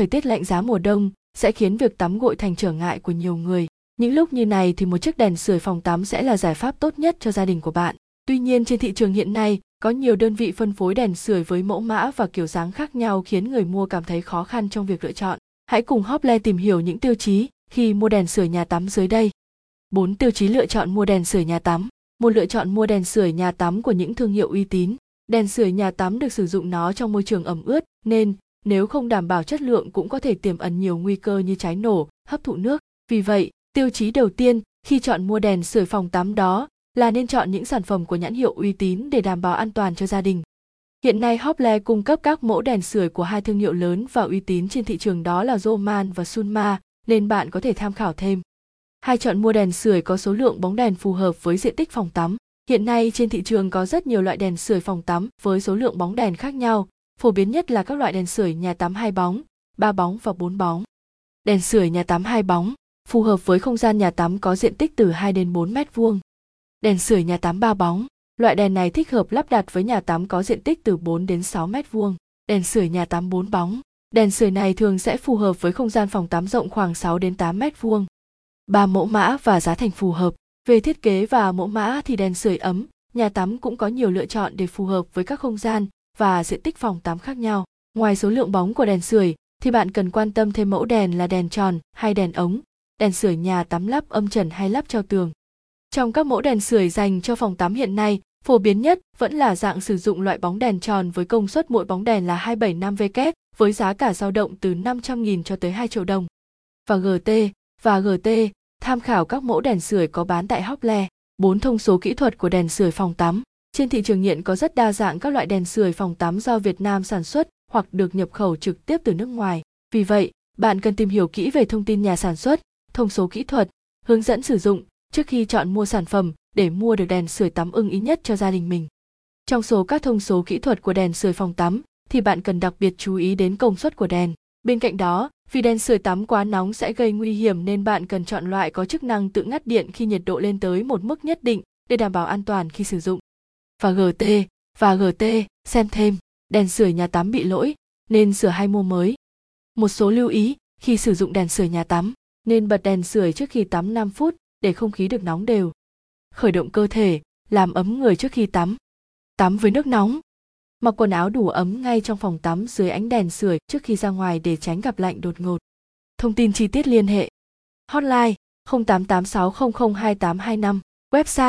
thời tiết lạnh giá mùa đông sẽ khiến việc tắm gội thành trở ngại của nhiều người. Những lúc như này thì một chiếc đèn sưởi phòng tắm sẽ là giải pháp tốt nhất cho gia đình của bạn. Tuy nhiên, trên thị trường hiện nay, có nhiều đơn vị phân phối đèn sưởi với mẫu mã và kiểu dáng khác nhau khiến người mua cảm thấy khó khăn trong việc lựa chọn. Hãy cùng Hople tìm hiểu những tiêu chí khi mua đèn sưởi nhà tắm dưới đây. 4 tiêu chí lựa chọn mua đèn sưởi nhà tắm. Một lựa chọn mua đèn sưởi nhà tắm của những thương hiệu uy tín. Đèn sưởi nhà tắm được sử dụng nó trong môi trường ẩm ướt, nên nếu không đảm bảo chất lượng cũng có thể tiềm ẩn nhiều nguy cơ như cháy nổ, hấp thụ nước. Vì vậy, tiêu chí đầu tiên khi chọn mua đèn sưởi phòng tắm đó là nên chọn những sản phẩm của nhãn hiệu uy tín để đảm bảo an toàn cho gia đình. Hiện nay Hople cung cấp các mẫu đèn sưởi của hai thương hiệu lớn và uy tín trên thị trường đó là Roman và Sunma, nên bạn có thể tham khảo thêm. Hai chọn mua đèn sưởi có số lượng bóng đèn phù hợp với diện tích phòng tắm. Hiện nay trên thị trường có rất nhiều loại đèn sưởi phòng tắm với số lượng bóng đèn khác nhau, phổ biến nhất là các loại đèn sưởi nhà tắm hai bóng, ba bóng và bốn bóng. Đèn sưởi nhà tắm hai bóng phù hợp với không gian nhà tắm có diện tích từ 2 đến 4 mét vuông. Đèn sưởi nhà tắm ba bóng, loại đèn này thích hợp lắp đặt với nhà tắm có diện tích từ 4 đến 6 mét vuông. Đèn sưởi nhà tắm bốn bóng, đèn sưởi này thường sẽ phù hợp với không gian phòng tắm rộng khoảng 6 đến 8 mét vuông. Ba mẫu mã và giá thành phù hợp. Về thiết kế và mẫu mã thì đèn sưởi ấm, nhà tắm cũng có nhiều lựa chọn để phù hợp với các không gian và diện tích phòng tắm khác nhau. Ngoài số lượng bóng của đèn sưởi thì bạn cần quan tâm thêm mẫu đèn là đèn tròn hay đèn ống, đèn sưởi nhà tắm lắp âm trần hay lắp treo tường. Trong các mẫu đèn sưởi dành cho phòng tắm hiện nay, phổ biến nhất vẫn là dạng sử dụng loại bóng đèn tròn với công suất mỗi bóng đèn là 275W với giá cả dao động từ 500.000 cho tới 2 triệu đồng. Và GT và GT, tham khảo các mẫu đèn sưởi có bán tại Hople. Bốn thông số kỹ thuật của đèn sưởi phòng tắm. Trên thị trường hiện có rất đa dạng các loại đèn sưởi phòng tắm do Việt Nam sản xuất hoặc được nhập khẩu trực tiếp từ nước ngoài. Vì vậy, bạn cần tìm hiểu kỹ về thông tin nhà sản xuất, thông số kỹ thuật, hướng dẫn sử dụng trước khi chọn mua sản phẩm để mua được đèn sưởi tắm ưng ý nhất cho gia đình mình. Trong số các thông số kỹ thuật của đèn sưởi phòng tắm thì bạn cần đặc biệt chú ý đến công suất của đèn. Bên cạnh đó, vì đèn sưởi tắm quá nóng sẽ gây nguy hiểm nên bạn cần chọn loại có chức năng tự ngắt điện khi nhiệt độ lên tới một mức nhất định để đảm bảo an toàn khi sử dụng. Và GT, và GT, xem thêm, đèn sửa nhà tắm bị lỗi, nên sửa hay mua mới. Một số lưu ý khi sử dụng đèn sưởi nhà tắm, nên bật đèn sưởi trước khi tắm 5 phút để không khí được nóng đều. Khởi động cơ thể, làm ấm người trước khi tắm. Tắm với nước nóng. Mặc quần áo đủ ấm ngay trong phòng tắm dưới ánh đèn sưởi trước khi ra ngoài để tránh gặp lạnh đột ngột. Thông tin chi tiết liên hệ. Hotline 0886002825, website